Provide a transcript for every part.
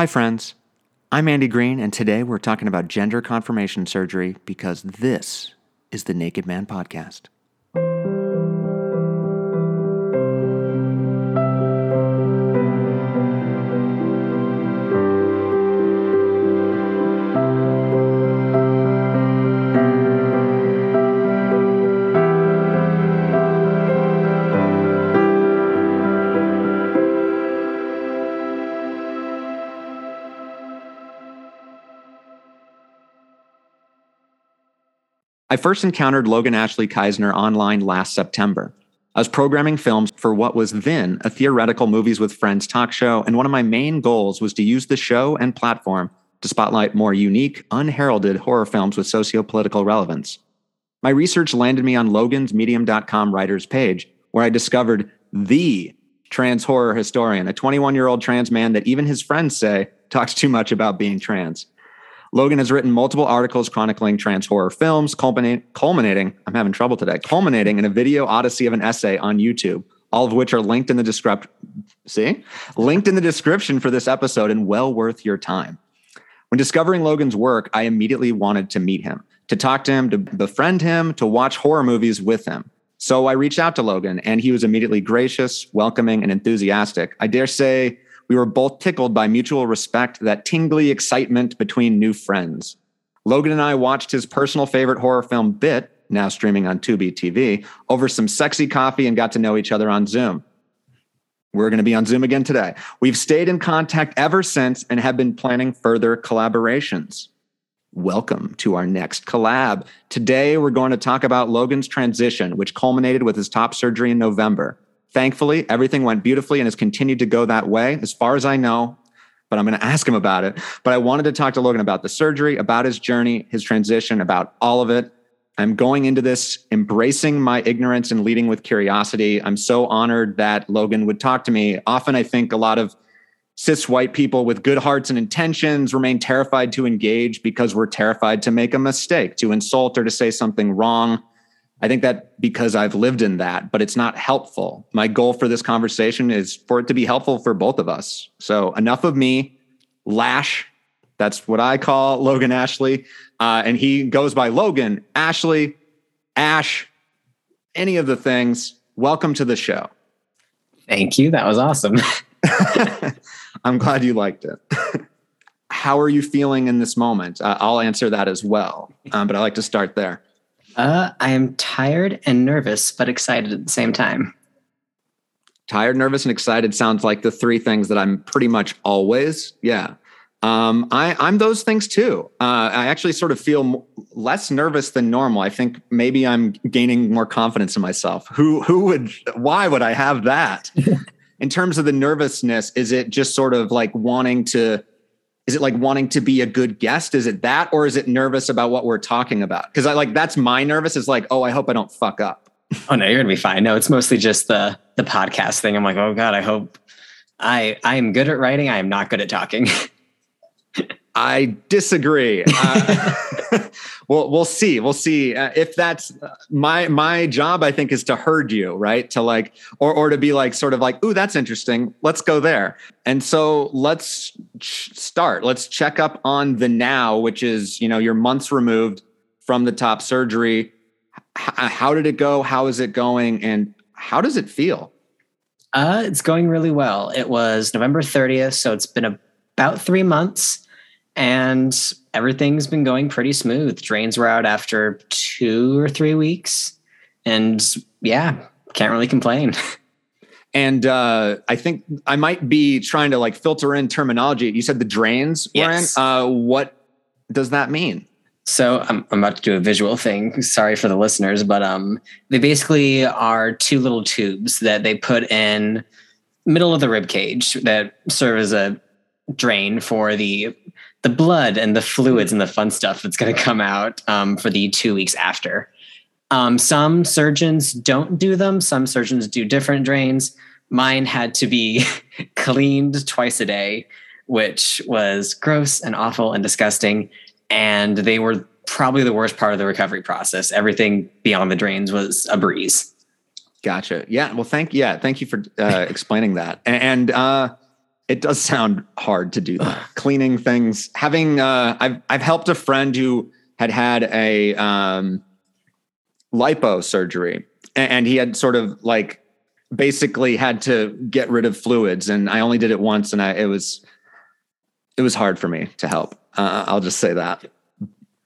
Hi, friends. I'm Andy Green, and today we're talking about gender confirmation surgery because this is the Naked Man Podcast. First encountered Logan Ashley Kisner online last September. I was programming films for what was then a theoretical Movies with Friends talk show, and one of my main goals was to use the show and platform to spotlight more unique, unheralded horror films with socio-political relevance. My research landed me on Logan's Medium.com writers page, where I discovered the trans horror historian, a 21 year old trans man that even his friends say talks too much about being trans. Logan has written multiple articles chronicling trans horror films, culminating, I'm having trouble today, culminating in a video odyssey of an essay on YouTube, all of which are linked in the description. See? Linked in the description for this episode and well worth your time. When discovering Logan's work, I immediately wanted to meet him, to talk to him, to befriend him, to watch horror movies with him. So I reached out to Logan, and he was immediately gracious, welcoming, and enthusiastic. I dare say we were both tickled by mutual respect, that tingly excitement between new friends. Logan and I watched his personal favorite horror film, Bit, now streaming on Tubi TV, over some sexy coffee and got to know each other on Zoom. We're going to be on Zoom again today. We've stayed in contact ever since and have been planning further collaborations. Welcome to our next collab. Today, we're going to talk about Logan's transition, which culminated with his top surgery in November. Thankfully, everything went beautifully and has continued to go that way, as far as I know. But I'm going to ask him about it. But I wanted to talk to Logan about the surgery, about his journey, his transition, about all of it. I'm going into this embracing my ignorance and leading with curiosity. I'm so honored that Logan would talk to me. Often, I think a lot of cis white people with good hearts and intentions remain terrified to engage because we're terrified to make a mistake, to insult, or to say something wrong. I think that because I've lived in that, but it's not helpful. My goal for this conversation is for it to be helpful for both of us. So enough of me. Lash, that's what I call Logan Ashley. Uh, and he goes by Logan, Ashley, Ash, any of the things. Welcome to the show. Thank you. That was awesome. I'm glad you liked it. How are you feeling in this moment? Uh, I'll answer that as well, um, but I like to start there. Uh, I am tired and nervous, but excited at the same time. Tired, nervous, and excited sounds like the three things that I'm pretty much always. Yeah. Um, I, I'm those things too. Uh, I actually sort of feel m- less nervous than normal. I think maybe I'm gaining more confidence in myself. Who, who would, why would I have that? in terms of the nervousness, is it just sort of like wanting to is it like wanting to be a good guest? Is it that or is it nervous about what we're talking about? Because i like that's my nervous is like oh i hope i don't fuck up. Oh no you're gonna be fine. No it's mostly just the the podcast thing. I'm like oh god i hope i i am good at writing. I am not good at talking I disagree. Uh, we'll we'll see. We'll see uh, if that's uh, my my job. I think is to herd you, right? To like, or or to be like, sort of like, ooh, that's interesting. Let's go there. And so let's ch- start. Let's check up on the now, which is you know you're months removed from the top surgery. H- how did it go? How is it going? And how does it feel? Uh, it's going really well. It was November 30th, so it's been about three months and everything's been going pretty smooth. Drains were out after two or three weeks, and yeah, can't really complain. And uh, I think I might be trying to like filter in terminology. You said the drains yes. were in. Uh, what does that mean? So I'm, I'm about to do a visual thing. Sorry for the listeners, but um, they basically are two little tubes that they put in middle of the rib cage that serve as a drain for the the blood and the fluids and the fun stuff that's going to come out um, for the two weeks after. Um, some surgeons don't do them. Some surgeons do different drains. Mine had to be cleaned twice a day, which was gross and awful and disgusting. And they were probably the worst part of the recovery process. Everything beyond the drains was a breeze. Gotcha. Yeah. Well, thank yeah, thank you for uh, explaining that. And uh, it does sound hard to do that. Cleaning things, having uh, I've I've helped a friend who had had a um, lipo surgery, and he had sort of like basically had to get rid of fluids, and I only did it once, and I it was it was hard for me to help. Uh, I'll just say that.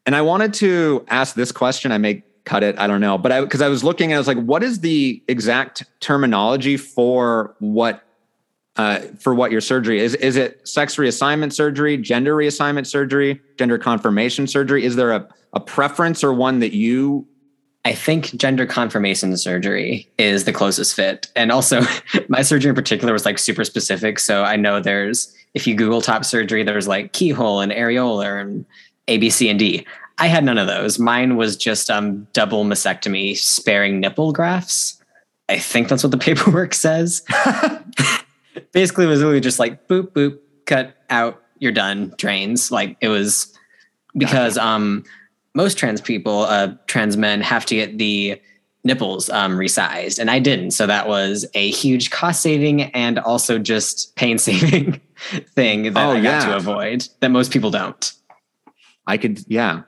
And I wanted to ask this question. I may cut it. I don't know, but I because I was looking, and I was like, what is the exact terminology for what uh, for what your surgery is. Is it sex reassignment surgery, gender reassignment surgery, gender confirmation surgery? Is there a, a preference or one that you? I think gender confirmation surgery is the closest fit. And also, my surgery in particular was like super specific. So I know there's, if you Google top surgery, there's like keyhole and areolar and A, B, C, and D. I had none of those. Mine was just um, double mastectomy, sparing nipple grafts. I think that's what the paperwork says. basically it was really just like boop boop cut out you're done drains like it was because gotcha. um most trans people uh trans men have to get the nipples um resized and I didn't so that was a huge cost saving and also just pain saving thing that oh, I got yeah. to avoid that most people don't I could yeah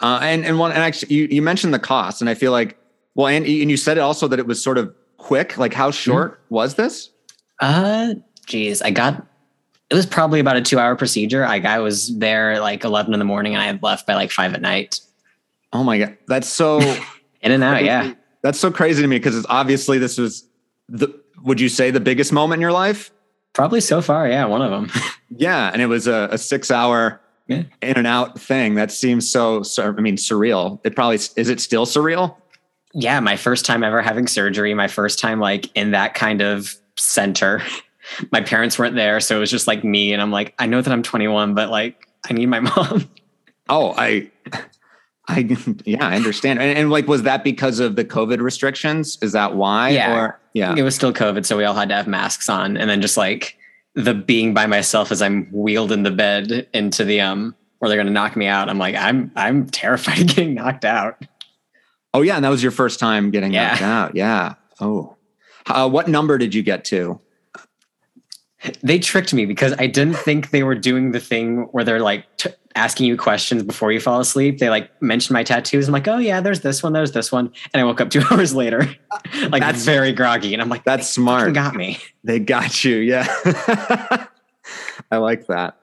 uh and and one and actually you, you mentioned the cost and I feel like well and and you said it also that it was sort of quick like how short mm-hmm. was this uh geez, I got it was probably about a two hour procedure. Like I was there like eleven in the morning and I had left by like five at night. Oh my god. That's so in and out, crazy. yeah. That's so crazy to me because it's obviously this was the would you say the biggest moment in your life? Probably so far, yeah, one of them. yeah, and it was a, a six hour yeah. in and out thing. That seems so, so I mean surreal. It probably is it still surreal? Yeah, my first time ever having surgery, my first time like in that kind of center my parents weren't there, so it was just like me, and I'm like, I know that I'm 21, but like, I need my mom. Oh, I, I, yeah, I understand. And, and, like, was that because of the COVID restrictions? Is that why? Yeah, or, yeah, it was still COVID, so we all had to have masks on, and then just like the being by myself as I'm wheeled in the bed into the um where they're going to knock me out. I'm like, I'm I'm terrified of getting knocked out. Oh yeah, and that was your first time getting yeah. knocked out. Yeah. Oh, uh, what number did you get to? they tricked me because I didn't think they were doing the thing where they're like t- asking you questions before you fall asleep. They like mentioned my tattoos. I'm like, oh yeah, there's this one, there's this one, and I woke up two hours later, like that's very groggy, and I'm like, that's smart. Got me. They got you. Yeah, I like that.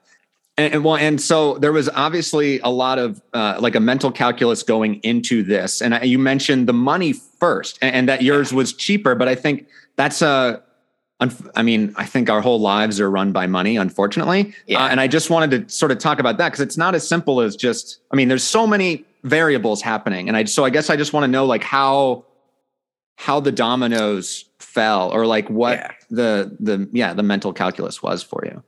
And, and, well, and so there was obviously a lot of uh, like a mental calculus going into this, and I, you mentioned the money first, and, and that yours was cheaper, but I think that's a I mean, I think our whole lives are run by money, unfortunately. Yeah. Uh, and I just wanted to sort of talk about that because it's not as simple as just, I mean, there's so many variables happening. And I, so I guess I just want to know like how, how the dominoes fell or like what yeah. the, the, yeah, the mental calculus was for you.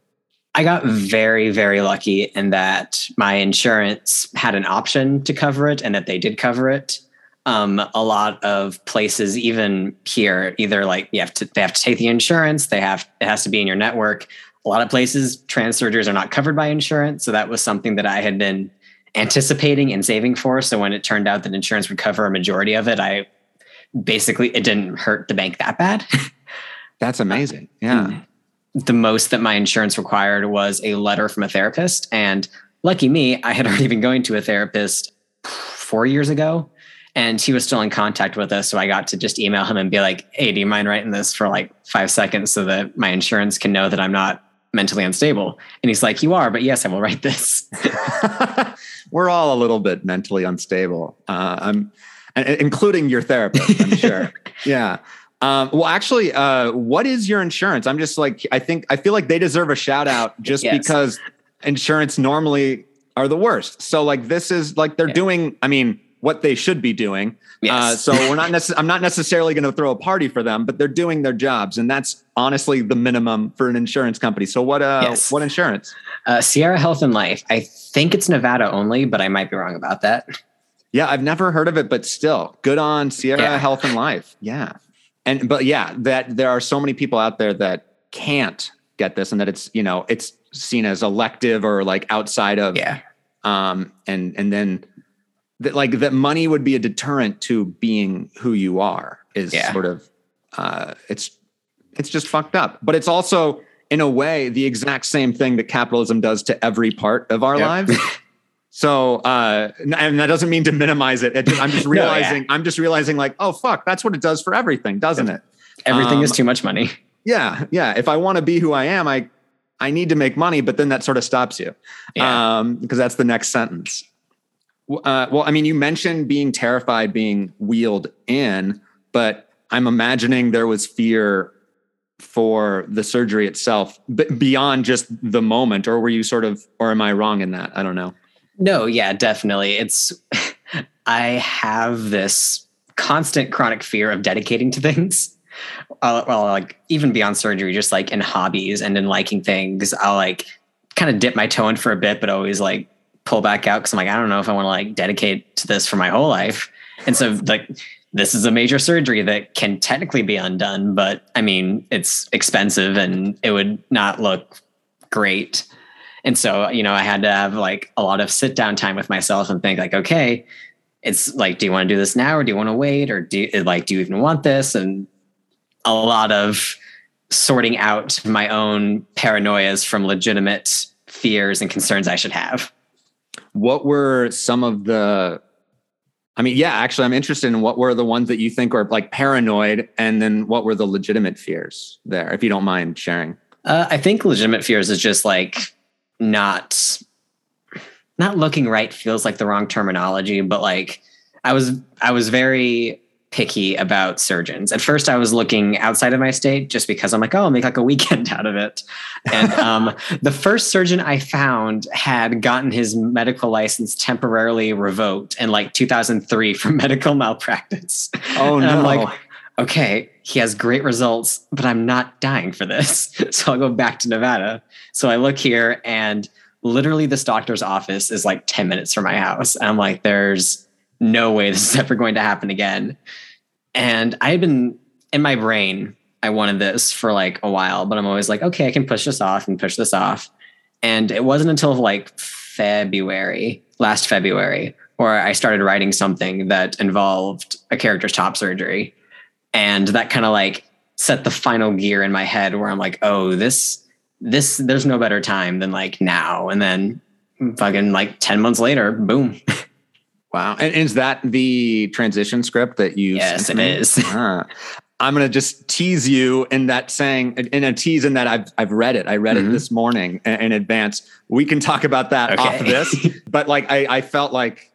I got very, very lucky in that my insurance had an option to cover it and that they did cover it um, a lot of places, even here, either like you have to they have to take the insurance, they have it has to be in your network. A lot of places, trans surgeries are not covered by insurance, so that was something that I had been anticipating and saving for. So when it turned out that insurance would cover a majority of it, I basically it didn't hurt the bank that bad. That's amazing. Yeah. The most that my insurance required was a letter from a therapist, and lucky me, I had already been going to a therapist four years ago and he was still in contact with us. So I got to just email him and be like, Hey, do you mind writing this for like five seconds so that my insurance can know that I'm not mentally unstable? And he's like, You are, but yes, I will write this. We're all a little bit mentally unstable. Uh, I'm including your therapist, I'm sure. yeah. Um, well, actually, uh, what is your insurance? I'm just like, I think, I feel like they deserve a shout out just yes. because insurance normally are the worst. So, like, this is like they're yeah. doing, I mean, what they should be doing. Uh, yes. Uh, so we're not necess- I'm not necessarily going to throw a party for them, but they're doing their jobs, and that's honestly the minimum for an insurance company. So what? Uh, yes. What insurance? Uh, Sierra Health and Life. I think it's Nevada only, but I might be wrong about that. Yeah, I've never heard of it, but still, good on Sierra yeah. Health and Life. Yeah, and but yeah, that there are so many people out there that can't get this, and that it's you know it's seen as elective or like outside of yeah. Um, and and then that like that money would be a deterrent to being who you are is yeah. sort of uh it's it's just fucked up but it's also in a way the exact same thing that capitalism does to every part of our Yep. lives. So, uh, and that doesn't mean to minimize it. It just- I'm just No, yeah. realizing, I'm just realizing, like, oh fuck, that's what it does for everything, doesn't it? Everything Um, is too much money. Yeah, yeah. If I want to be who I am, I I need to make money, but then that sort of stops you, Yeah. um, because that's the next sentence. Uh, well, I mean, you mentioned being terrified being wheeled in, but I'm imagining there was fear for the surgery itself, but beyond just the moment, or were you sort of, or am I wrong in that? I don't know. No, yeah, definitely. It's I have this constant chronic fear of dedicating to things. Uh, well, like even beyond surgery, just like in hobbies and in liking things, I'll like kind of dip my toe in for a bit, but always like pull back out because I'm like, I don't know if I want to like dedicate to this for my whole life. And so like this is a major surgery that can technically be undone, but I mean it's expensive and it would not look great. And so, you know, I had to have like a lot of sit down time with myself and think like, okay, it's like, do you want to do this now or do you want to wait? Or do you like, do you even want this? And a lot of sorting out my own paranoias from legitimate fears and concerns I should have. What were some of the? I mean, yeah, actually, I'm interested in what were the ones that you think are like paranoid, and then what were the legitimate fears there, if you don't mind sharing. Uh, I think legitimate fears is just like not not looking right feels like the wrong terminology, but like I was I was very picky about surgeons. At first I was looking outside of my state just because I'm like, oh, I'll make like a weekend out of it. And um, the first surgeon I found had gotten his medical license temporarily revoked in like 2003 for medical malpractice. Oh And no! I'm like, okay, he has great results, but I'm not dying for this. So I'll go back to Nevada. So I look here and literally this doctor's office is like 10 minutes from my house. And I'm like, there's no way this is ever going to happen again. And I had been in my brain, I wanted this for like a while, but I'm always like, okay, I can push this off and push this off. And it wasn't until like February, last February, where I started writing something that involved a character's top surgery. And that kind of like set the final gear in my head where I'm like, oh, this, this, there's no better time than like now. And then fucking like 10 months later, boom. wow, and is that the transition script that you? Yes, me? is. Ah. I'm gonna just tease you in that saying, in a tease in that I've I've read it. I read it Mhm. this morning in, in advance. We can talk about that off Okay. this, but like I, I felt like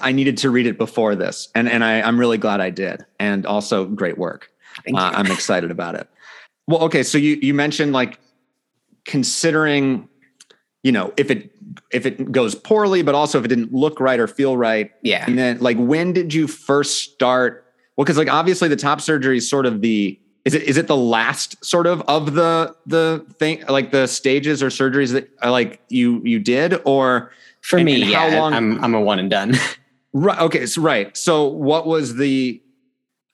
I needed to read it before this, and and I, I'm really glad I did. And also, great work. Uh. I'm excited about it. Well, okay, so you you mentioned like considering, you know, if it if it goes poorly, but also if it didn't look right or feel right, yeah. and then like when did you first start? Well, because like obviously the top surgery is sort of the is it is it the last sort of of the the thing like the stages or surgeries that like you you did or For and- me, and how yeah, long- I'm, I'm a one and done. Right. Okay. So right. So what was the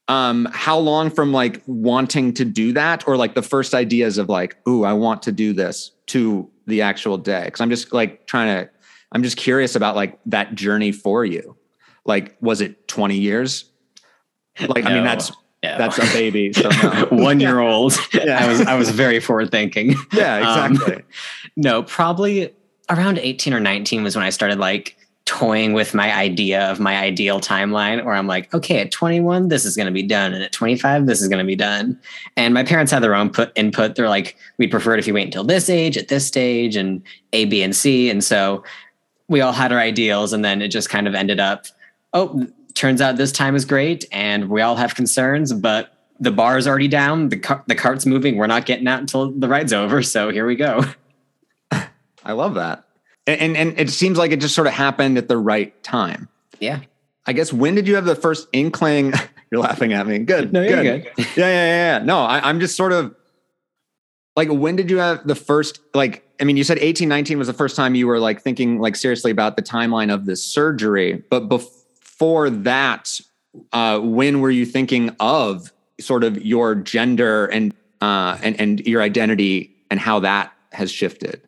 um how long from like wanting to do that or like the first ideas of like, ooh, I want to do this to the actual day? Cause I'm just like trying to I'm just curious about like that journey for you. Like, was it 20 years? Like, I mean, that's Yeah. that's a baby. So no. one year old. Yeah. I was I was very forward thinking. Yeah, Um, exactly. No, probably around 18 or 19 was when I started like toying with my idea of my ideal timeline where I'm like, okay, at 21, this is going to be done. And at 25, this is going to be done. And my parents had their own put input. They're like, we'd prefer it if you wait until this age, at this stage, and A, B, and C. And so we all had our ideals. And then it just kind of ended up, oh, turns out this time is great. And we all have concerns, but the bar is already down. The, car- the cart's moving. We're not getting out until the ride's over. So here we go. I love that. And, and and it seems like it just sort of happened at the right time. Yeah. I guess when did you have the first inkling? You're laughing at me. Good. No, you're good. yeah, yeah, yeah, yeah. No, I, I'm just sort of like, when did you have the first, like, I mean, you said 18, 19 was the first time you were like thinking like seriously about the timeline of this surgery. But before that, uh, when were you thinking of sort of your gender and, uh, and, and your identity and how that has shifted?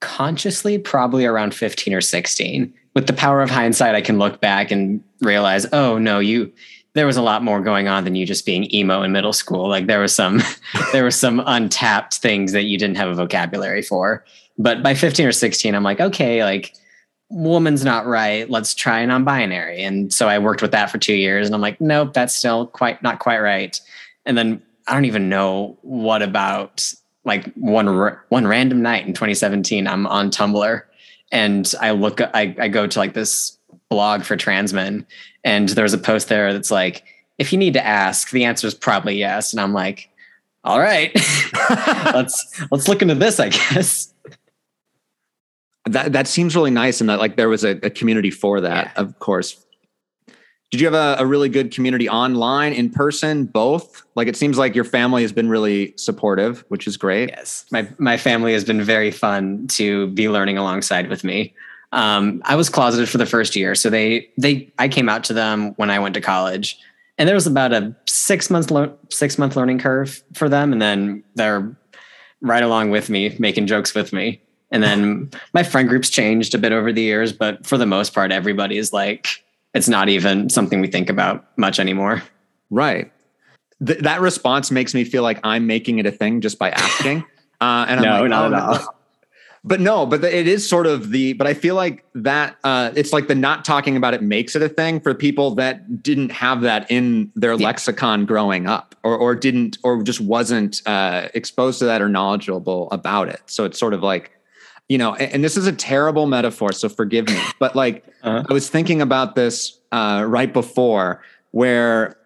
Consciously probably around 15 or 16 with the power of hindsight i can look back and realize oh no you there was a lot more going on than you just being emo in middle school. Like there was some there were some untapped things that you didn't have a vocabulary for. But by 15 or 16, I'm like, okay, like woman's not right. Let's try non-binary. And so I worked with that for two years and I'm like, nope, that's still quite not quite right. And then I don't even know what about like one one random night in 2017, I'm on Tumblr and I look I, I go to like this blog for trans men and there's a post there that's like, if you need to ask, the answer is probably yes. And I'm like, all right, let's let's look into this, I guess that that seems really nice and that like there was a, a community for that yeah. of course did you have a, a, really good community online in person both? Like it seems like your family has been really supportive which is great. Yes. My my family has been very fun to be learning alongside with me. Um, i was closeted for the first year so they they i came out to them when i went to college. And there was about a six month lo- six month learning curve for them and then they're right along with me making jokes with me. And then my friend groups changed a bit over the years, but for the most part, everybody is like, it's not even something we think about much anymore. Right. Th- that response makes me feel like I'm making it a thing just by asking. Uh, and no, I'm like, not oh, at all. But no, but it is sort of the, but I feel like that, uh, it's like the not talking about it makes it a thing for people that didn't have that in their yeah. lexicon growing up or, or didn't, or just wasn't uh, exposed to that or knowledgeable about it. So it's sort of like, you know, and, and, this is a terrible metaphor, so forgive me, but like uh-huh. I was thinking about this uh, right before, where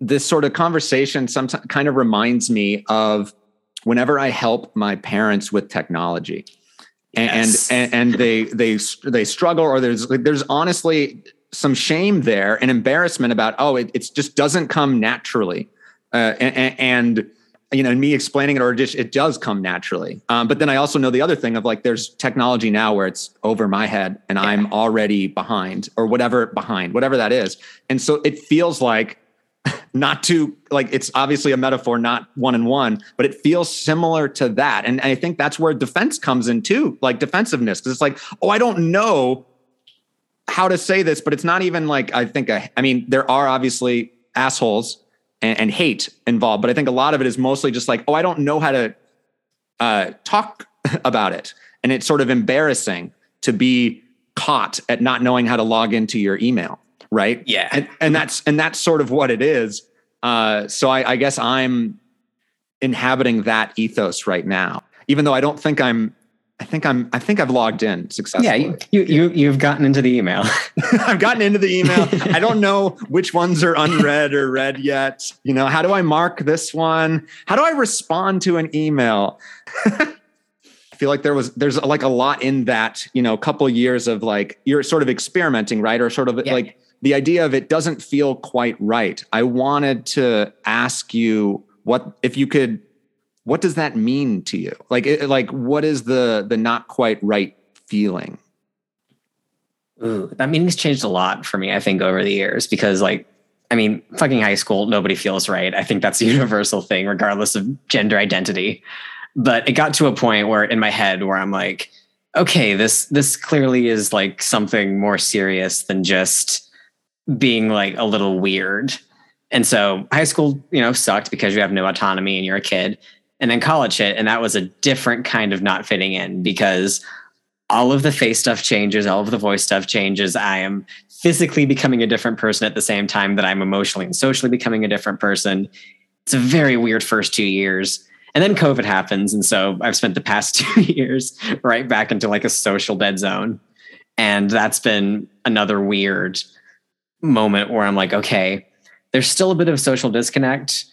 this sort of conversation sometimes kind of reminds me of whenever I help my parents with technology. Yes. And, and and they they they struggle or there's like, there's honestly some shame there and embarrassment about oh it it's just doesn't come naturally uh, and, and you know, me explaining it or just it does come naturally. Um, but then I also know the other thing of like there's technology now where it's over my head and yeah. I'm already behind or whatever behind, whatever that is. And so it feels like not to like it's obviously a metaphor, not one and one, but it feels similar to that. And I think that's where defense comes in too, like defensiveness. Cause it's like, oh, I don't know how to say this, but it's not even like I think I, I mean, there are obviously assholes and, and, hate involved. But I think a lot of it is mostly just like, oh, I don't know how to uh, talk about it. And it's sort of embarrassing to be caught at not knowing how to log into your email. Right. Yeah. And, and that's, and that's sort of what it is. Uh, so I, I guess I'm inhabiting that ethos right now, even though I don't think I'm I think I'm. I think I've logged in successfully. Yeah, you you you've gotten into the email. I've gotten into the email. I don't know which ones are unread or read yet. You know, how do I mark this one? How do I respond to an email? I feel like there was there's like a lot in that. You know, couple years of like you're sort of experimenting, right? Or sort of yeah. like the idea of it doesn't feel quite right. I wanted to ask you what if you could what does that mean to you? Like it, like what is the the not quite right feeling? Ooh, that meaning's changed a lot for me i think over the years because like i mean fucking high school nobody feels right. I think that's a universal thing regardless of gender identity. But it got to a point where in my head where i'm like okay this this clearly is like something more serious than just being like a little weird. And so high school you know sucked because you have no autonomy and you're a kid and then college hit and that was a different kind of not fitting in because all of the face stuff changes all of the voice stuff changes. I am physically becoming a different person at the same time that i'm emotionally and socially becoming a different person. It's a very weird first two years. And then covid happens and so i've spent the past two years right back into like a social dead zone. And that's been another weird moment where i'm like okay there's still a bit of social disconnect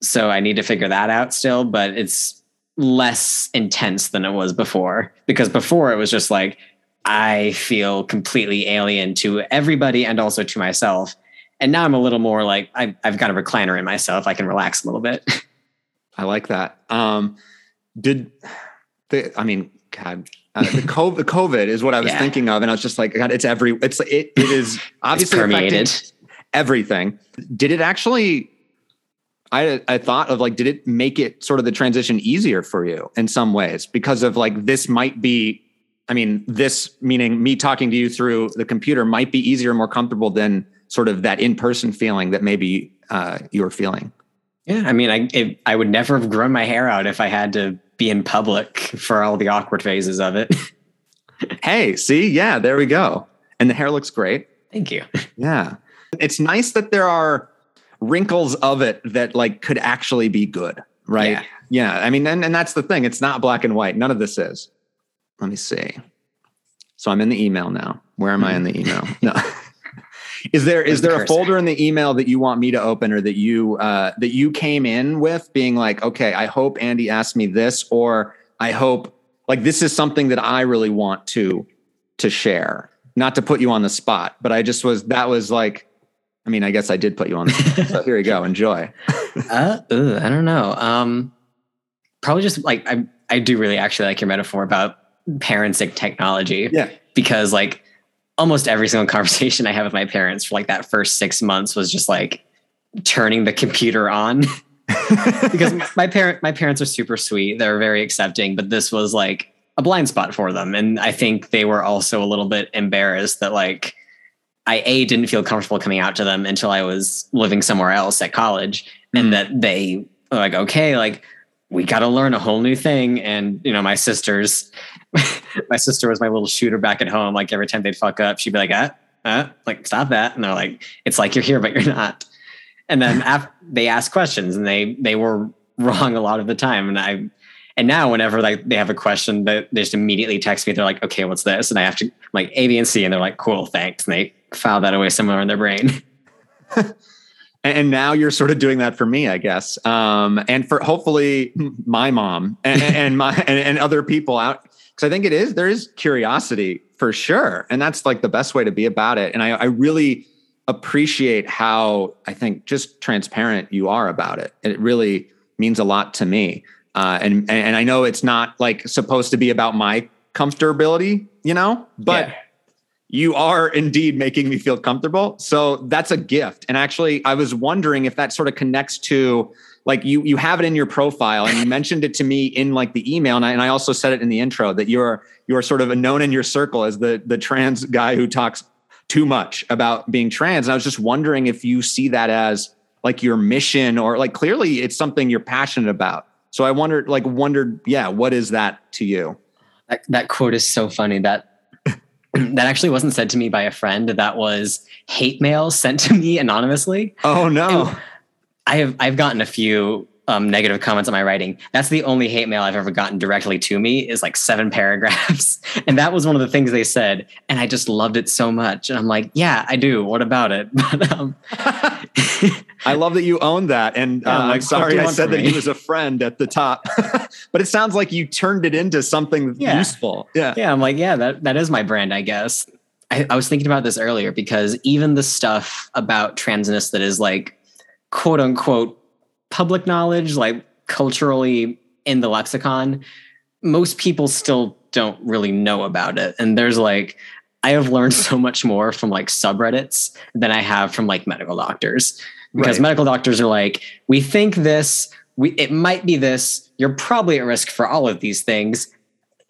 so I need to figure that out still, but it's less intense than it was before because before it was just like I feel completely alien to everybody and also to myself. And now I'm a little more like I, have got a recliner in myself. I can relax a little bit. I like that. Um, did the, I mean, God, uh, the COVID, COVID is what I was yeah. thinking of. And I was just like, God, it's every, it's, it, it is obviously permeated everything. Did it actually I I thought of like, did it make it sort of the transition easier for you in some ways because of like this might be, I mean, this meaning me talking to you through the computer might be easier, more comfortable than sort of that in person feeling that maybe uh, you were feeling. Yeah, I mean, I it, I would never have grown my hair out if I had to be in public for all the awkward phases of it. hey, see, yeah, there we go. And the hair looks great. Thank you. Yeah, it's nice that there are wrinkles of it that like could actually be good, right? Yeah. Yeah, I mean, and, and that's the thing. It's not black and white. None of this is. Let me see. So I'm in the email now. Where am I in the email? No. is there is there a folder in the email that you want me to open or that you uh, that you came in with being like, okay, I hope Andy asked me this, or I hope like this is something that I really want to to share. Not to put you on the spot, but I just was that was like, I mean, I guess I did put you on so here you go. Enjoy. Uh, I don't know. Um, probably just like I I do really actually like your metaphor about parents and technology. Yeah. because like almost every single conversation I have with my parents for like that first six months was just like turning the computer on because my parent my parents are super sweet. They're very accepting, but this was like a blind spot for them. And I think they were also a little bit embarrassed that like I A didn't feel comfortable coming out to them until I was living somewhere else at college. Mm. And that they were like, okay, like we got to learn a whole new thing. And you know, my sisters, my sister was my little shooter back at home. Like every time they'd fuck up, she'd be like, uh, uh, like stop that. And they're like, it's like you're here, but you're not. And then after they asked questions and they they were wrong a lot of the time. And I and now whenever like they have a question that they just immediately text me, they're like, okay, what's this? And I have to I'm like A, B, and C, and they're like, cool, thanks. And they file that away somewhere in their brain. and now you're sort of doing that for me, I guess, um, and for hopefully my mom and, and my and, and other people out because I think it is there is curiosity for sure, and that's like the best way to be about it. And I, I really appreciate how I think just transparent you are about it. It really means a lot to me, uh, and and I know it's not like supposed to be about my comfortability, you know, but Yeah. You are indeed making me feel comfortable. So that's a gift. And actually, I was wondering if that sort of connects to like you you have it in your profile and you mentioned it to me in like the email and I, and I also said it in the intro that you're you're sort of known in your circle as the the trans guy who talks too much about being trans and I was just wondering if you see that as like your mission or like clearly it's something you're passionate about. So I wondered like wondered yeah, what is that to you? That, that quote is so funny that that actually wasn't said to me by a friend. That was hate mail sent to me anonymously. Oh no. I have I've gotten a few um, negative comments on my writing. That's the only hate mail I've ever gotten directly to me is like seven paragraphs, and that was one of the things they said, and I just loved it so much. And I'm like, yeah, I do. What about it? But um, I love that you own that. And Yeah, uh, I'm like, sorry I said that he was a friend at the top, but it sounds like you turned it into something Yeah. useful. Yeah. yeah, I'm like, yeah, that that is my brand, I guess. I, I was thinking about this earlier because even the stuff about transness that is like quote unquote public knowledge, like culturally in the lexicon, most people still don't really know about it. And there's like, I have learned so much more from like subreddits than I have from like medical doctors because Right. medical doctors are like, we think this, we it might be this. You're probably at risk for all of these things.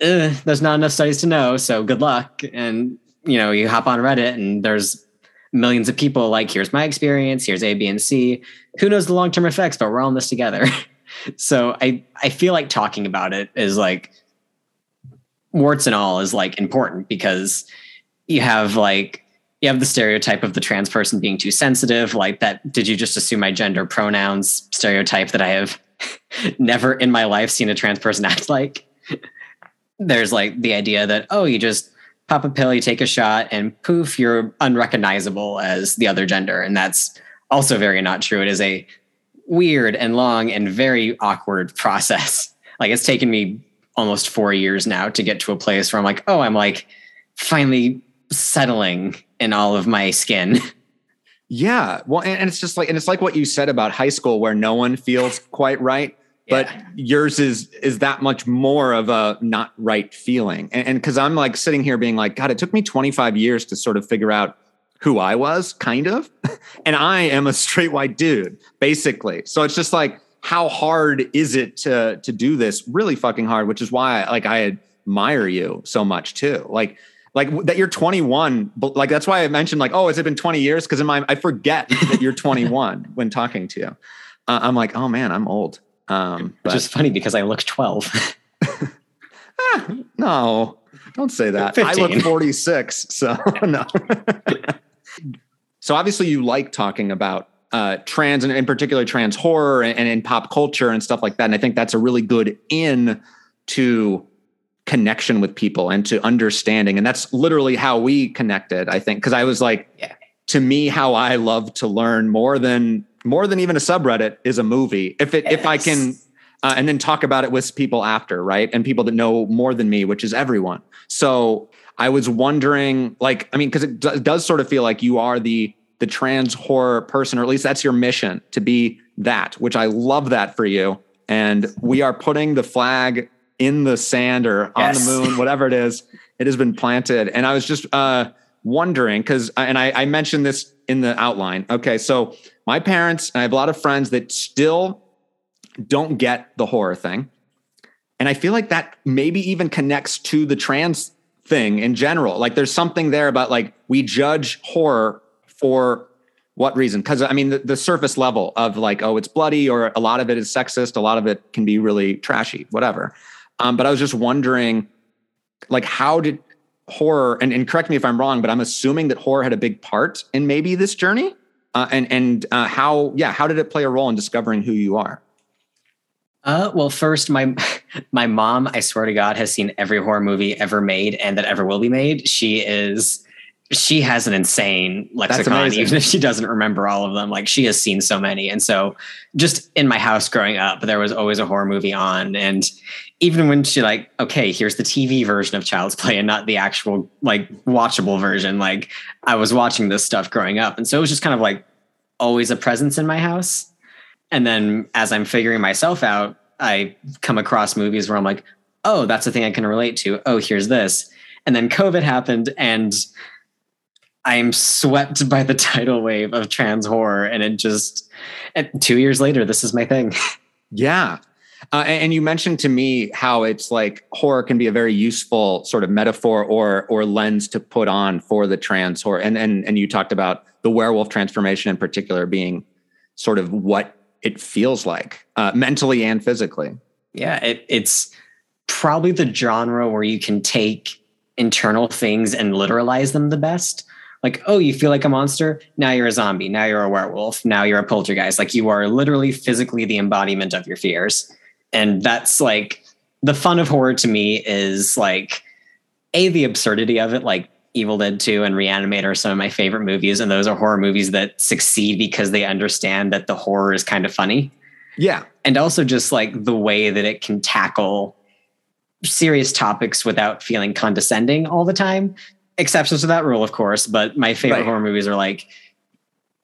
Ugh, there's not enough studies to know, so good luck. And you know, you hop on Reddit and there's millions of people like, here's my experience, here's A, B, and C. Who knows the long term effects? But we're all in this together. so I I feel like talking about it is like warts and all is like important because you have like you have the stereotype of the trans person being too sensitive like that did you just assume my gender pronouns stereotype that i have never in my life seen a trans person act like there's like the idea that oh you just pop a pill you take a shot and poof you're unrecognizable as the other gender and that's also very not true it is a weird and long and very awkward process like it's taken me almost four years now to get to a place where i'm like oh i'm like finally settling in all of my skin Yeah. Well, and, and it's just like, and it's like what you said about high school where no one feels quite right. But Yeah. yours is is that much more of a not right feeling. And because I'm like sitting here being like, God, it took me 25 years to sort of figure out who I was, kind of. and I am a straight white dude, basically. So it's just like, how hard is it to to do this? Really fucking hard, which is why like I admire you so much too. Like like that you're 21 but like that's why i mentioned like oh has it been 20 years because in my i forget that you're 21 when talking to you uh, i'm like oh man i'm old um which is funny because i look 12 ah, no don't say that 15. i look 46 so no so obviously you like talking about uh, trans and in particular trans horror and, and in pop culture and stuff like that and i think that's a really good in to connection with people and to understanding. And that's literally how we connected, I think. Cause I was like, yeah. to me, how I love to learn more than more than even a subreddit is a movie. If it yes. if I can uh, and then talk about it with people after, right? And people that know more than me, which is everyone. So I was wondering, like, I mean, because it d- does sort of feel like you are the the trans horror person, or at least that's your mission to be that, which I love that for you. And we are putting the flag in the sand or yes. on the moon, whatever it is, it has been planted. And I was just uh, wondering because, uh, and I, I mentioned this in the outline. Okay, so my parents, and I have a lot of friends that still don't get the horror thing. And I feel like that maybe even connects to the trans thing in general. Like there's something there about like we judge horror for what reason? Because I mean, the, the, surface level of like, oh, it's bloody, or a lot of it is sexist, a lot of it can be really trashy, whatever. Um, but I was just wondering, like, how did horror and, and, correct me if I'm wrong, but I'm assuming that horror had a big part in maybe this journey. Uh, and and uh, how yeah, how did it play a role in discovering who you are? Uh, well, first, my my mom, I swear to God, has seen every horror movie ever made and that ever will be made. She is she has an insane lexicon, even if she doesn't remember all of them. Like she has seen so many. And so just in my house growing up, there was always a horror movie on. And even when she like, okay, here's the TV version of Child's Play and not the actual like watchable version. Like I was watching this stuff growing up. And so it was just kind of like always a presence in my house. And then as I'm figuring myself out, I come across movies where I'm like, oh, that's the thing I can relate to. Oh, here's this. And then COVID happened and I'm swept by the tidal wave of trans horror, and it just two years later, this is my thing. Yeah. Uh, and you mentioned to me how it's like horror can be a very useful sort of metaphor or or lens to put on for the trans horror, and and and you talked about the werewolf transformation in particular being sort of what it feels like uh, mentally and physically. Yeah, it, it's probably the genre where you can take internal things and literalize them the best like, oh, you feel like a monster? Now you're a zombie. Now you're a werewolf. Now you're a poltergeist. Like you are literally physically the embodiment of your fears. And that's like the fun of horror to me is like a the absurdity of it, like Evil Dead 2 and Reanimator are some of my favorite movies. And those are horror movies that succeed because they understand that the horror is kind of funny. Yeah. And also just like the way that it can tackle serious topics without feeling condescending all the time exceptions to that rule, of course, but my favorite right. horror movies are like,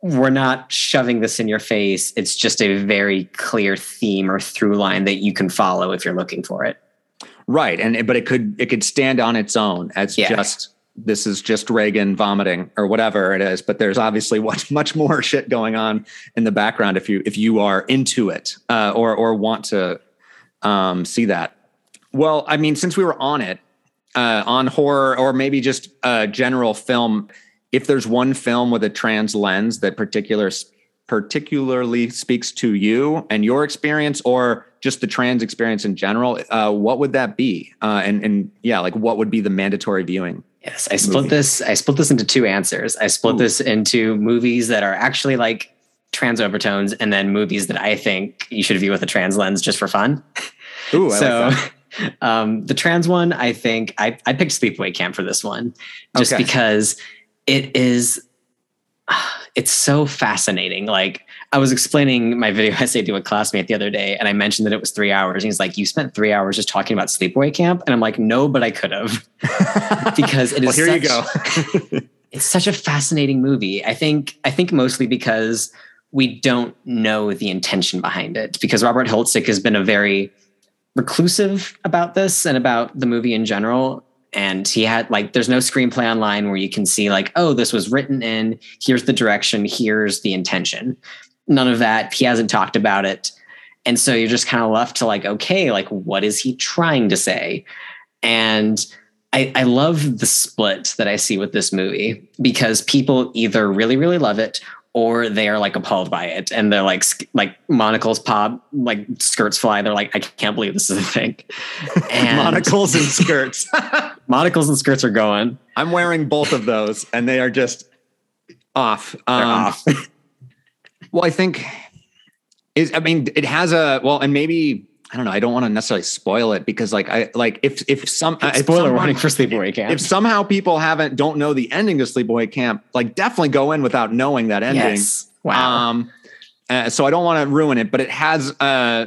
we're not shoving this in your face. It's just a very clear theme or through line that you can follow if you're looking for it. Right. And but it could it could stand on its own as yeah. just this is just Regan vomiting or whatever it is. But there's obviously much much more shit going on in the background if you if you are into it uh, or or want to um, see that. Well, I mean, since we were on it, uh, on horror or maybe just uh, general film, if there's one film with a trans lens that particular particularly speaks to you and your experience, or just the trans experience in general, uh, what would that be? Uh, and and yeah, like what would be the mandatory viewing? Yes, I split movie? this. I split this into two answers. I split Ooh. this into movies that are actually like trans overtones, and then movies that I think you should view with a trans lens just for fun. Ooh, so. Like um, the trans one, I think I, I picked Sleepaway Camp for this one just okay. because it is, it's so fascinating. Like I was explaining my video essay to a classmate the other day and I mentioned that it was three hours. And he's like, you spent three hours just talking about Sleepaway Camp. And I'm like, no, but I could have because it is, well, here such, you go. it's such a fascinating movie. I think, I think mostly because we don't know the intention behind it because Robert Hiltzik has been a very reclusive about this and about the movie in general. And he had like, there's no screenplay online where you can see, like, oh, this was written in, here's the direction, here's the intention. None of that. He hasn't talked about it. And so you're just kind of left to like, okay, like, what is he trying to say? And I, I love the split that I see with this movie because people either really, really love it or they are like appalled by it and they're like like monocles pop like skirts fly they're like i can't believe this is a thing. And monocles and skirts. Monocles and skirts are going. I'm wearing both of those and they are just off. Um, off. well i think is i mean it has a well and maybe I don't know. I don't want to necessarily spoil it because, like, I like if if some spoiler if someone, warning for Sleepaway Camp. If somehow people haven't don't know the ending of Sleepaway Camp, like, definitely go in without knowing that ending. Yes. Wow. Um, uh, so I don't want to ruin it, but it has, uh,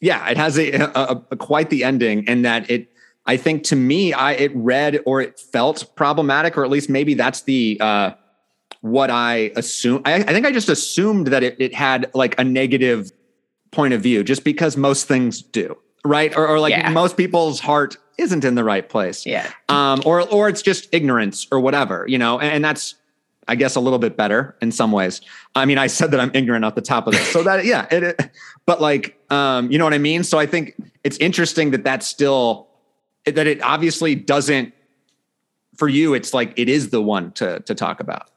yeah, it has a, a, a quite the ending, and that it. I think to me, I it read or it felt problematic, or at least maybe that's the uh, what I assume. I, I think I just assumed that it, it had like a negative point of view, just because most things do, right? Or, or like yeah. most people's heart isn't in the right place. Yeah. Um, or or it's just ignorance or whatever, you know, and, and that's I guess a little bit better in some ways. I mean, I said that I'm ignorant off the top of this, so that yeah, it, it, but like, um, you know what I mean. So I think it's interesting that that's still that it obviously doesn't for you. It's like it is the one to to talk about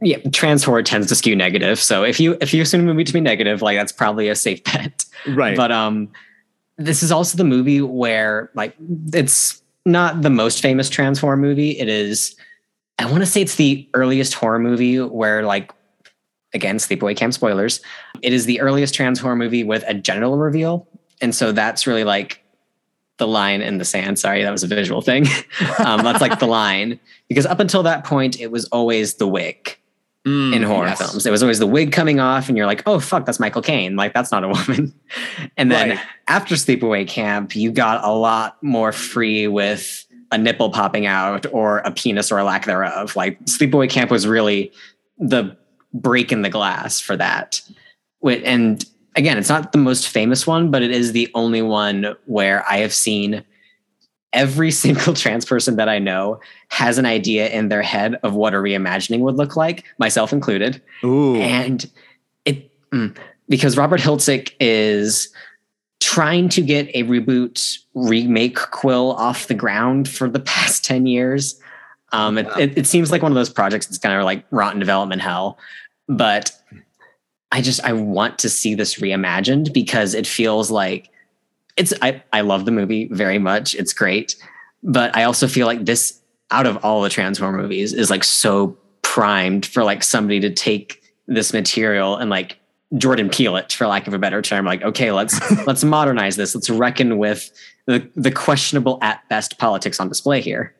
yeah, trans horror tends to skew negative. So if you if you assume a movie to be negative, like that's probably a safe bet. Right. But um this is also the movie where like it's not the most famous trans horror movie. It is I want to say it's the earliest horror movie where like again, sleepaway camp spoilers. It is the earliest trans horror movie with a genital reveal. And so that's really like the line in the sand. Sorry, that was a visual thing. um, that's like the line because up until that point, it was always the wig mm, in horror yes. films. It was always the wig coming off, and you're like, oh fuck, that's Michael Caine. Like that's not a woman. and then right. after Sleepaway Camp, you got a lot more free with a nipple popping out or a penis or a lack thereof. Like Sleepaway Camp was really the break in the glass for that. And again, it's not the most famous one, but it is the only one where I have seen every single trans person that I know has an idea in their head of what a reimagining would look like, myself included. Ooh. And it mm, because Robert Hiltzik is trying to get a reboot remake quill off the ground for the past 10 years. Um, it, it, it seems like one of those projects that's kind of like rotten development hell. But I just I want to see this reimagined because it feels like it's I, I love the movie very much. It's great. But I also feel like this out of all the trans horror movies is like so primed for like somebody to take this material and like Jordan Peele it for lack of a better term. Like, okay, let's let's modernize this. Let's reckon with the the questionable at best politics on display here.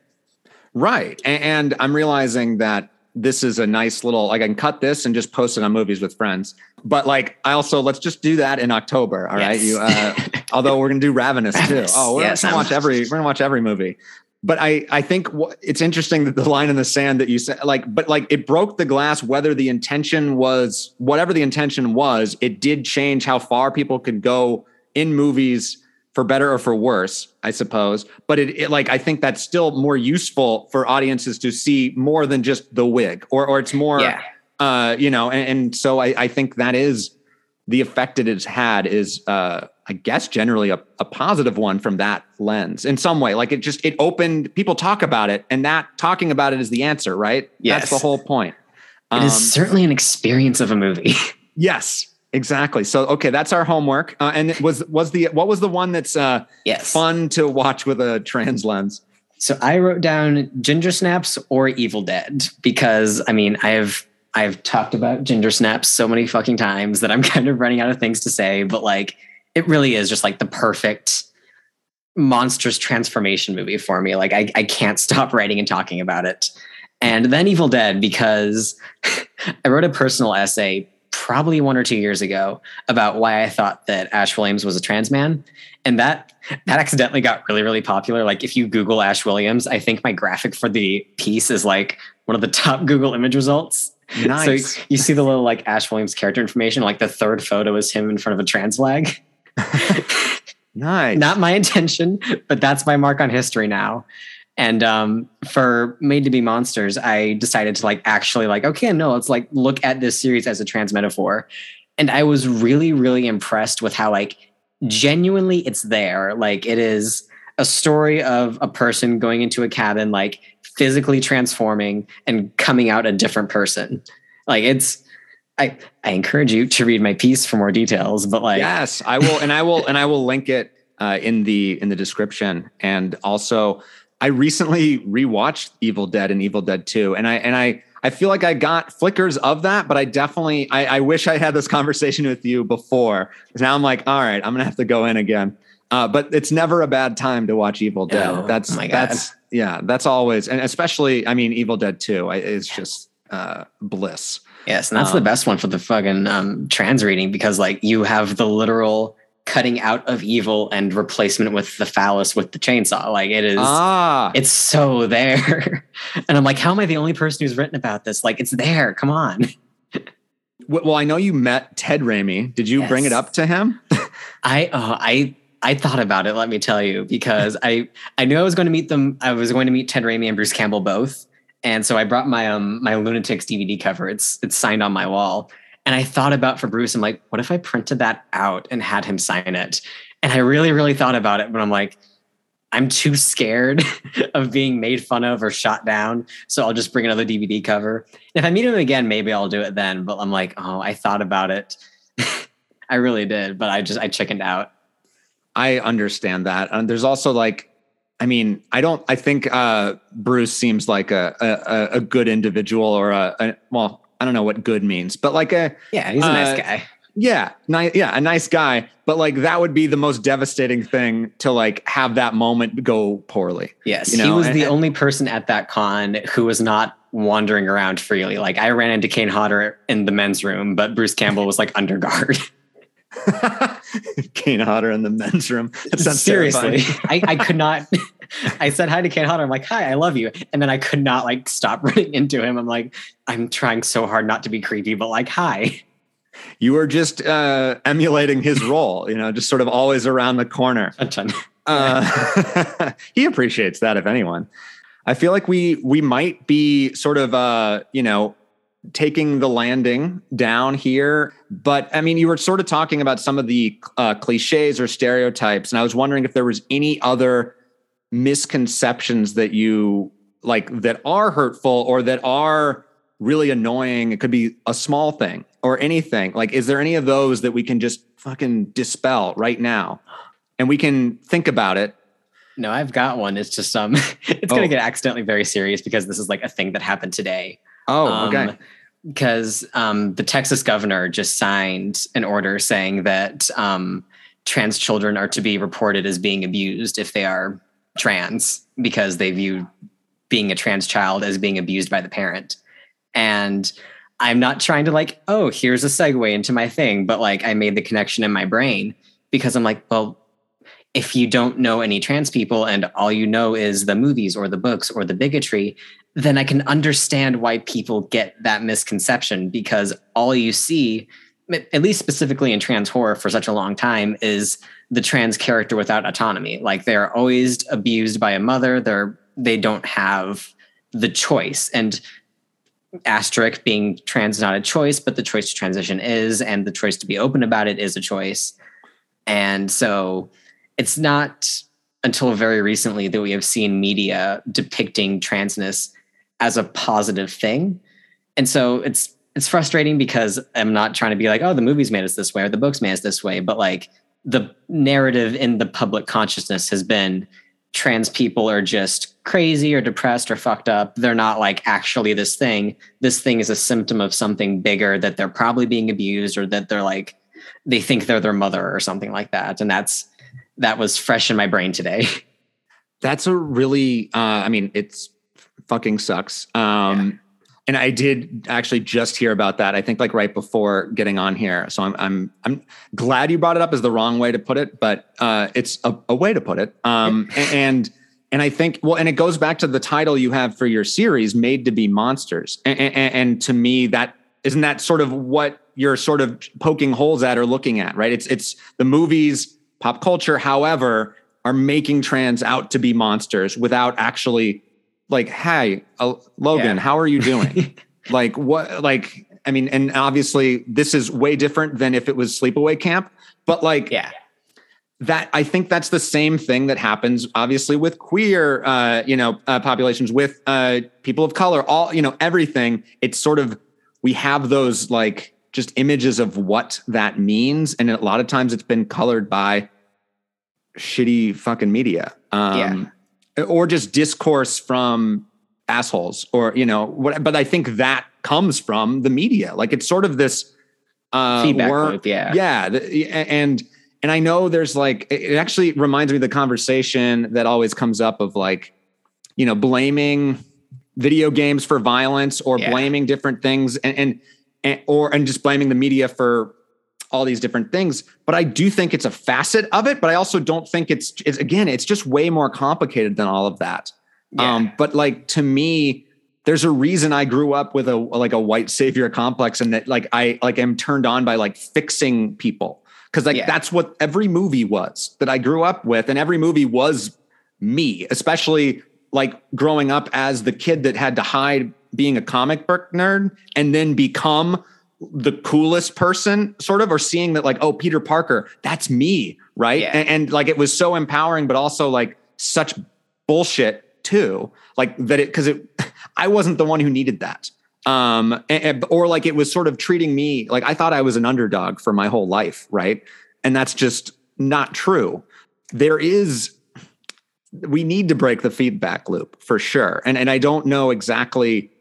Right. And, and I'm realizing that this is a nice little like I can cut this and just post it on movies with friends. But like I also let's just do that in October. All yes. right. You uh, although we're gonna do Ravenous too. Oh, we're yes, gonna watch every we're gonna watch every movie. But I I think it's interesting that the line in the sand that you said like but like it broke the glass whether the intention was whatever the intention was it did change how far people could go in movies for better or for worse, I suppose. But it, it, like I think that's still more useful for audiences to see more than just the wig, or or it's more, yeah. uh, you know. And, and so I, I, think that is the effect it has had is, uh, I guess, generally a, a positive one from that lens in some way. Like it just it opened people talk about it, and that talking about it is the answer, right? Yes, that's the whole point. Um, it is um, certainly an experience of a movie. yes, Exactly. So okay, that's our homework. Uh, and was was the what was the one that's uh, yes. fun to watch with a trans lens? So I wrote down Ginger Snaps or Evil Dead because I mean I have I've talked about Ginger Snaps so many fucking times that I'm kind of running out of things to say. But like it really is just like the perfect monstrous transformation movie for me. Like I, I can't stop writing and talking about it. And then Evil Dead because I wrote a personal essay probably one or two years ago about why I thought that Ash Williams was a trans man. And that that accidentally got really, really popular. Like if you Google Ash Williams, I think my graphic for the piece is like one of the top Google image results. Nice. So you see the little like Ash Williams character information, like the third photo is him in front of a trans flag. nice. Not my intention, but that's my mark on history now. And um, for Made to Be Monsters, I decided to like actually like, okay, no, let's like look at this series as a trans metaphor. And I was really, really impressed with how like genuinely it's there. Like it is a story of a person going into a cabin, like physically transforming and coming out a different person. Like it's, I, I encourage you to read my piece for more details, but like, yes, I will. And I will, and I will link it uh, in the, in the description. And also I recently rewatched Evil Dead and Evil Dead 2 and I, and I, I feel like I got flickers of that, but I definitely I, I wish I had this conversation with you before. Now I'm like, all right, I'm gonna have to go in again. Uh, but it's never a bad time to watch Evil Dead. No. That's Oh that's yeah, that's always and especially I mean Evil Dead 2 I, is just uh, bliss. Yes, and that's the Um, best one for the fucking um, trans reading because like you have the literal cutting out of evil and replacement with the phallus with the chainsaw. Like it is, Ah, it's so there. and I'm like, how am I the only person who's written about this? Like it's there. Come on. well, I know you met Ted Raimi. Did you bring it up to him? I uh, I I thought about it. Let me tell you, because I I knew I was going to meet them. I was going to meet Ted Raimi and Bruce Campbell both, and so I brought my um my Lunatics DVD cover. It's it's signed on my wall, and I thought about for Bruce. I'm like, what if I printed that out and had him sign it? And I really really thought about it, but I'm like. I'm too scared of being made fun of or shot down. So I'll just bring another DVD cover. And if I meet him again, maybe I'll do it then. But I'm like, oh, I thought about it. I really did, but I just I chickened out. I understand that. And there's also like, I mean, I don't. I think uh, Bruce seems like a a, a good individual or a, a well, I don't know what good means, but like a Yeah, he's a Uh, nice guy. yeah, nice, yeah, a nice guy. But like that would be the most devastating thing to like have that moment go poorly. Yes, you he was and- the and- only person at that con who was not wandering around freely. Like I ran into Kane Hodder in the men's room, but Bruce Campbell was like under guard. Kane Hodder in the men's room. That sounds Seriously. I, I could not. I said hi to Kane Hodder. I'm like, hi, I love you, and then I could not like stop running into him. I'm like, I'm trying so hard not to be creepy, but like, hi. You were just uh, emulating his role, you know, just sort of always around the corner. Uh, he appreciates that, if anyone. I feel like we we might be sort of uh, you know taking the landing down here, but I mean, you were sort of talking about some of the uh, cliches or stereotypes, and I was wondering if there was any other misconceptions that you like that are hurtful or that are really annoying. It could be a small thing or anything. Like, is there any of those that we can just fucking dispel right now? And we can think about it. No, I've got one. It's just um, it's Oh. gonna get accidentally very serious because this is like a thing that happened today. Oh, okay. Because um, the Texas governor just signed an order saying that um, trans children are to be reported as being abused if they are trans because they view being a trans child as being abused by the parent. And I'm not trying to like, oh, here's a segue into my thing, but like I made the connection in my brain because I'm like, well, if you don't know any trans people and all you know is the movies or the books or the bigotry, then I can understand why people get that misconception because all you see, at least specifically in trans horror for such a long time, is the trans character without autonomy. Like they're always abused by a mother. They're they don't have the choice. And asterisk being trans not a choice, but the choice to transition is, and the choice to be open about it is a choice. And so it's not until very recently that we have seen media depicting transness as a positive thing. And so it's it's frustrating because I'm not trying to be like, oh, the movies made us this way or the books made us this way, but like the narrative in the public consciousness has been trans people are just crazy or depressed or fucked up. They're not like actually this thing. This thing is a symptom of something bigger that they're probably being abused or that they're like they think they're their mother or something like that. And that's that was fresh in my brain today. That's a really, uh, I mean, it's fucking sucks. Um, And I did actually just hear about that. I think like right before getting on here. So I'm I'm I'm glad you brought it up. Is the wrong way to put it, but uh, it's a, a way to put it. Um, a- and and I think well, and it goes back to the title you have for your series, "Made to Be Monsters." And, and, and to me, that isn't that sort of what you're sort of poking holes at or looking at, right? It's it's the movies, pop culture, however, are making trans out to be monsters without actually like, hey, uh, Logan, Yeah. how are you doing? like what? Like I mean, and obviously this is way different than if it was sleepaway camp, but like yeah. that I think that's the same thing that happens obviously with queer uh, you know uh, populations with uh, people of color all you know everything it's sort of we have those like just images of what that means and a lot of times it's been colored by shitty fucking media um, yeah. Or just discourse from assholes or you know what but I think that comes from the media like it's sort of this uh, feedback loop yeah yeah and and I know there's like it actually reminds me of the conversation that always comes up of like, you know, blaming video games for violence or yeah. blaming different things and, and and or and just blaming the media for all these different things. But I do think it's a facet of it. But I also don't think it's, it's again, it's just way more complicated than all of that. Yeah. Um, but like to me, there's a reason I grew up with a like a white savior complex and that like I like am turned on by like fixing people because like yeah. that's what every movie was that I grew up with, and every movie was me, especially like growing up as the kid that had to hide being a comic book nerd and then become the coolest person sort of or seeing that like oh peter parker that's me right? Yeah. and, and, like it was so empowering but also like such bullshit too like that it because it i wasn't the one who needed that. Um and, or like it was sort of treating me like i thought i was an underdog for my whole life right? And that's just not true. There is we need to break the feedback loop for sure. And and i don't know exactly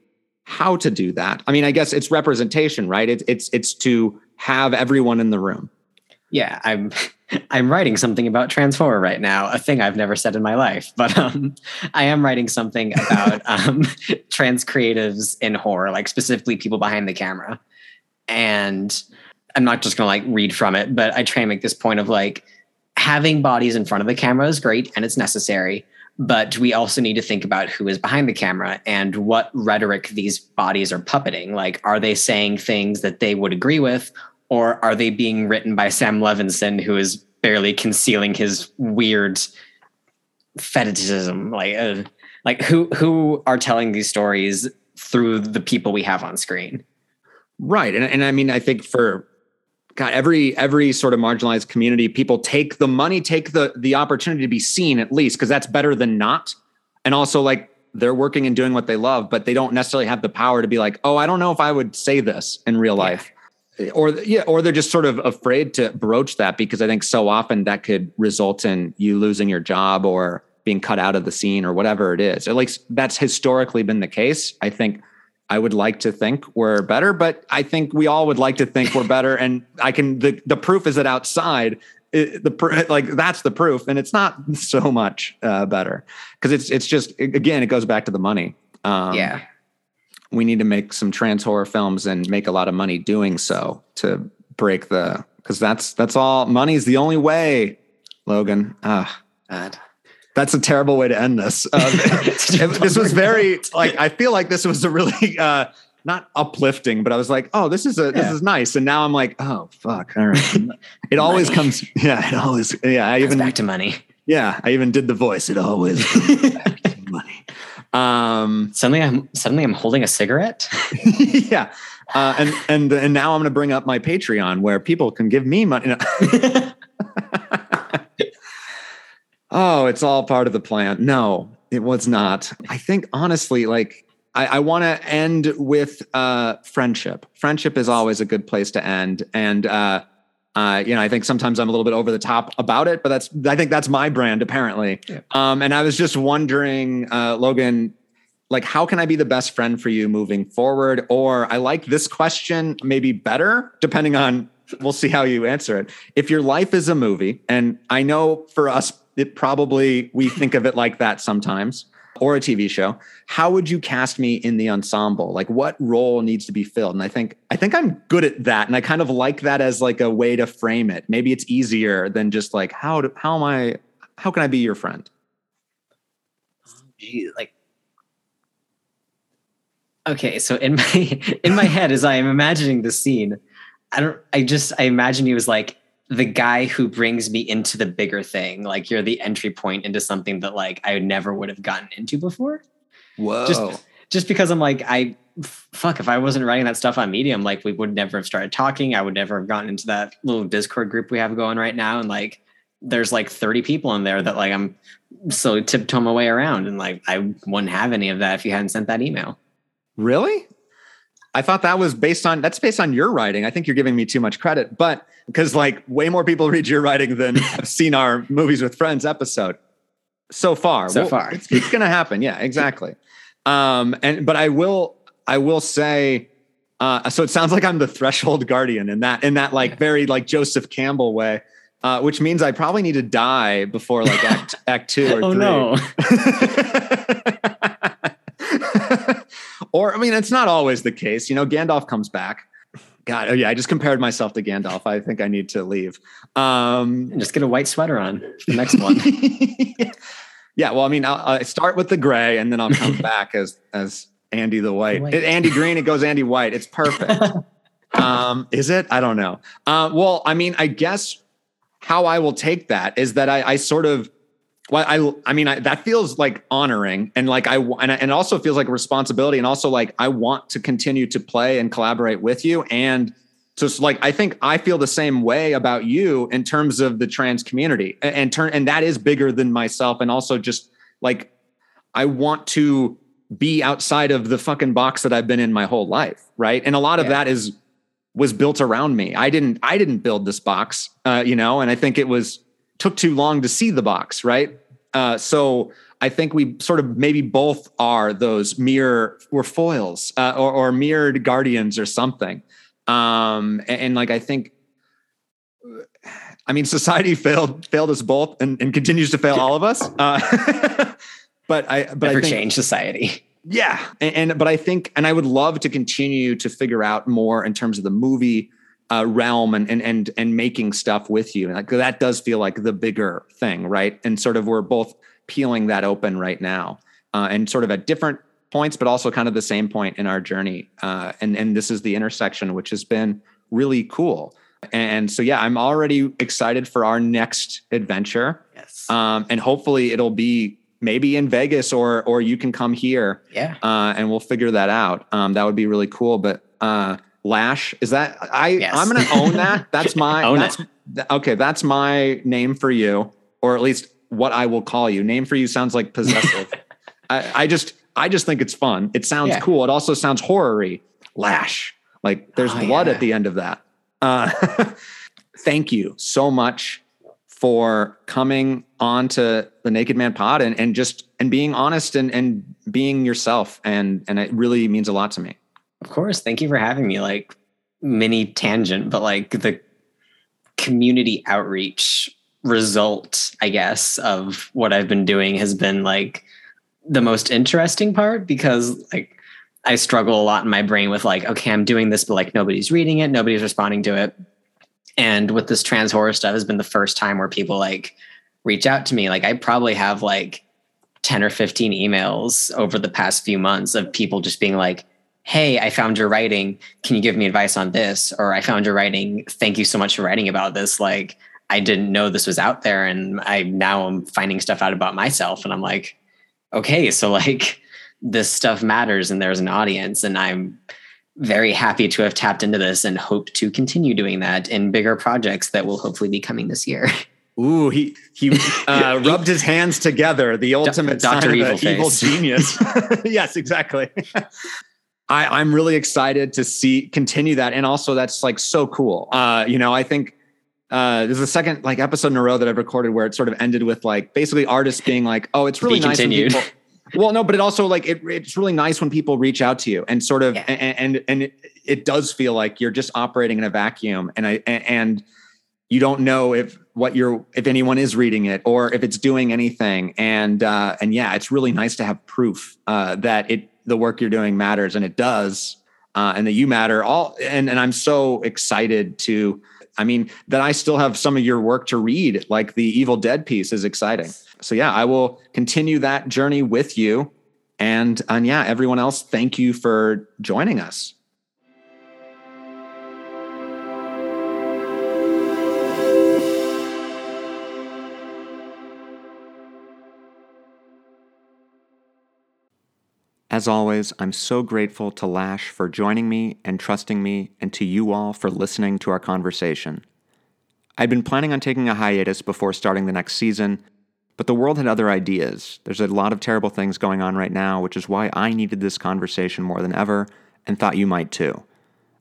how to do that i mean i guess it's representation right it's it's it's to have everyone in the room yeah i'm I'm writing something about Transformer right now, a thing I've never said in my life. But um, I am writing something about um, trans creatives in horror, like specifically people behind the camera. And I'm not just going to like read from it, but I try and make this point of like having bodies in front of the camera is great and it's necessary. But we also need to think about who is behind the camera and what rhetoric these bodies are puppeting. Like, are they saying things that they would agree with, or are they being written by Sam Levinson, who is barely concealing his weird fetishism? Like, uh, like who who are telling these stories through the people we have on screen? Right, and and I mean, I think for God, every every sort of marginalized community, people take the money, take the the opportunity to be seen at least, because that's better than not. And also, like they're working and doing what they love, but they don't necessarily have the power to be like, oh, I don't know if I would say this in real life or yeah, or they're just sort of afraid to broach that because I think so often that could result in you losing your job or being cut out of the scene or whatever it is. At least that's historically been the case. I think I would like to think we're better, but I think we all would like to think we're better. And I can the the proof is that outside it, the like that's the proof, and it's not so much uh, better because it's it's just again it goes back to the money. Um, yeah, we need to make some trans horror films and make a lot of money doing so to break the because that's that's all money is the only way logan ah God. That's a terrible way to end this. Uh, this was very like i feel like this was a really uh not uplifting but i was like oh this is a yeah. this is nice. And now i'm like oh fuck. All right. It always comes yeah it always yeah i even back to money. Yeah i even did the voice. It always money. Um, suddenly, I'm suddenly I'm holding a cigarette. yeah, uh, and and and now I'm going to bring up my Patreon where people can give me money. Oh, it's all part of the plan. No, it was not. I think honestly, like I, I want to end with uh, friendship. Friendship is always a good place to end, and uh, uh, you know, I think sometimes I'm a little bit over the top about it, but that's I think that's my brand apparently. Yeah. Um, and I was just wondering, uh, Logan, like how can I be the best friend for you moving forward? Or I like this question maybe better, depending on we'll see how you answer it. If your life is a movie, and I know for us, it probably we think of it like that sometimes or a TV show, how would you cast me in the ensemble? Like what role needs to be filled? And I think I think I'm good at that. And I kind of like that as like a way to frame it. Maybe it's easier than just like how do, how am I how can I be your friend? Like okay, so in my in my head as I am imagining the scene, I don't I just I imagine he was like the guy who brings me into the bigger thing. Like you're the entry point into something that like I never would have gotten into before. Whoa. Just, just because I'm like, I fuck, if I wasn't writing that stuff on Medium, like we would never have started talking. I would never have gotten into that little Discord group we have going right now. And like, there's like 30 people in there that like I'm slowly tiptoe my way around. And like I wouldn't have any of that if you hadn't sent that email. Really? I thought that was based on that's based on your writing. I think you're giving me too much credit, but because like way more people read your writing than have seen our movies with friends episode so far. So well, far, it's, it's going to happen. Yeah, exactly. Um, and but I will I will say. Uh, so it sounds like I'm the threshold guardian in that in that like very like Joseph Campbell way, uh, which means I probably need to die before like act act two or oh, three. no. or I mean, it's not always the case. You know, Gandalf comes back. God, oh yeah, I just compared myself to Gandalf. I think I need to leave. Um, just get a white sweater on the next one. yeah, well, I mean, I'll, I'll, start with the gray, and then I'll come back as as Andy the White. white. It, Andy Green, it goes Andy White. It's perfect. um, is it? I don't know. Uh, well, I mean, I guess how I will take that is that I, I sort of well, I, I mean, I, that feels like honoring and like I, and, and also feels like a responsibility. And also like, I want to continue to play and collaborate with you. And so it's like, I think I feel the same way about you in terms of the trans community and, and turn, and that is bigger than myself. And also just like, I want to be outside of the fucking box that I've been in my whole life. Right. And a lot of yeah. that is, was built around me. I didn't, I didn't build this box, uh, you know, and I think it was, took too long to see the box, right? Uh, so I think we sort of maybe both are those mirror or foils uh, or, or, mirrored guardians or something. Um, and, and, like I think, I mean, society failed failed us both and, and continues to fail all of us. Uh, but I but Never I think, change society. Yeah, and, and, but I think, and I would love to continue to figure out more in terms of the movie uh, realm and and and and making stuff with you. And like that does feel like the bigger thing, right? And sort of we're both peeling that open right now, uh, and sort of at different points, but also kind of the same point in our journey. Uh, and and this is the intersection, which has been really cool. And so yeah, I'm already excited for our next adventure. Yes. Um, and hopefully it'll be maybe in Vegas or or you can come here. Yeah. Uh, and we'll figure that out. Um, that would be really cool. But uh, Lash. Is that I? Yes. I'm going to own that. That's my. own that's, it. Okay, that's my name for you, or at least what I will call you. Name for you sounds like possessive. I, I, just, I just think it's fun. It sounds yeah. cool. It also sounds horror-y. Lash. Like there's oh, blood yeah. at the end of that. Uh, thank you so much for coming on to the Naked Man Pod and, and just and being honest and and being yourself and and it really means a lot to me. Of course. Thank you for having me. Like mini tangent, but like the community outreach result, I guess, of what I've been doing has been like the most interesting part because like I struggle a lot in my brain with like, okay, I'm doing this, but like nobody's reading it, nobody's responding to it. And with this trans horror stuff has been the first time where people like reach out to me. Like I probably have like 10 or 15 emails over the past few months of people just being like, hey, I found your writing. Can you give me advice on this? Or I found your writing. Thank you so much for writing about this. Like, I didn't know this was out there. And I now I'm finding stuff out about myself. And I'm like, okay, so like this stuff matters and there's an audience. And I'm very happy to have tapped into this and hope to continue doing that in bigger projects that will hopefully be coming this year. Ooh, he he uh, rubbed his hands together. The ultimate Doctor Evil, evil genius. yes, exactly. I, am really excited to see continue that, and also that's like so cool. Uh, you know, I think uh, there's a second like episode in a row that I've recorded where it sort of ended with like basically artists being like, "Oh, it's really nice." Continued. People, well, no, but it also like it, it's really nice when people reach out to you and sort of yeah. and and, and it, it, does feel like you're just operating in a vacuum, and I and you don't know if what you're if anyone is reading it or if it's doing anything, and uh, and yeah, it's really nice to have proof uh, that it the work you're doing matters and it does uh, and that you matter. All and, and i'm so excited to i mean that i still have some of your work to read like the evil dead piece is exciting. So yeah i will continue that journey with you. And and yeah everyone else thank you for joining us As always, I'm so grateful to Lash for joining me and trusting me, and to you all for listening to our conversation. I'd been planning on taking a hiatus before starting the next season, but the world had other ideas. There's a lot of terrible things going on right now, which is why I needed this conversation more than ever and thought you might too.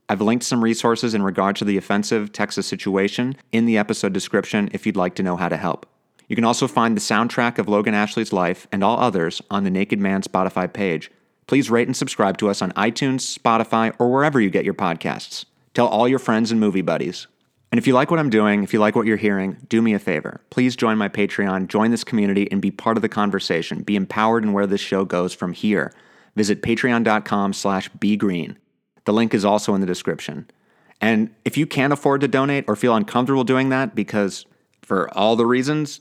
I've linked some resources in regard to the offensive Texas situation in the episode description if you'd like to know how to help. You can also find the soundtrack of Logan Ashley's life and all others on the Naked Man Spotify page. Please rate and subscribe to us on iTunes, Spotify, or wherever you get your podcasts. Tell all your friends and movie buddies. And if you like what I'm doing, if you like what you're hearing, do me a favor. Please join my Patreon, join this community, and be part of the conversation. Be empowered in where this show goes from here. Visit patreon.com slash begreen. The link is also in the description. And if you can't afford to donate or feel uncomfortable doing that because for all the reasons,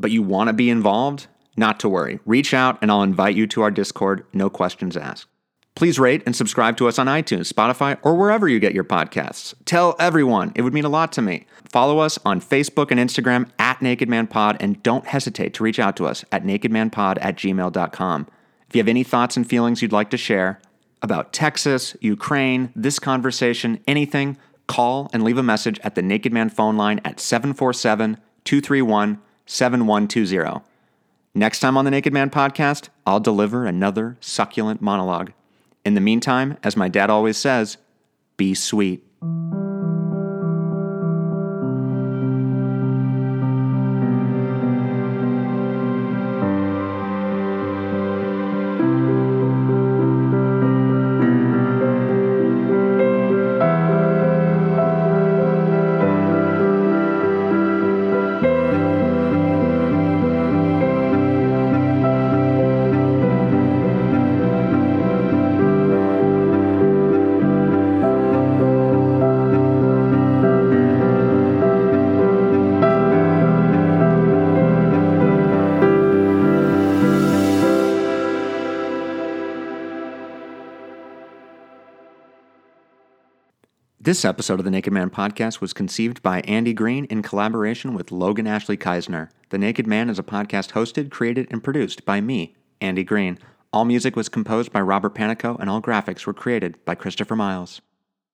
but you want to be involved, not to worry. Reach out and I'll invite you to our Discord, no questions asked. Please rate and subscribe to us on iTunes, Spotify, or wherever you get your podcasts. Tell everyone, it would mean a lot to me. Follow us on Facebook and Instagram at Naked Man Pod, and don't hesitate to reach out to us at nakedmanpod at gmail.com. If you have any thoughts and feelings you'd like to share, about Texas, Ukraine, this conversation, anything, call and leave a message at the Naked Man phone line at 747 231 7120. Next time on the Naked Man podcast, I'll deliver another succulent monologue. In the meantime, as my dad always says, be sweet. This episode of the Naked Man podcast was conceived by Andy Green in collaboration with Logan Ashley Kisner. The Naked Man is a podcast hosted, created, and produced by me, Andy Green. All music was composed by Robert Panico, and all graphics were created by Christopher Miles.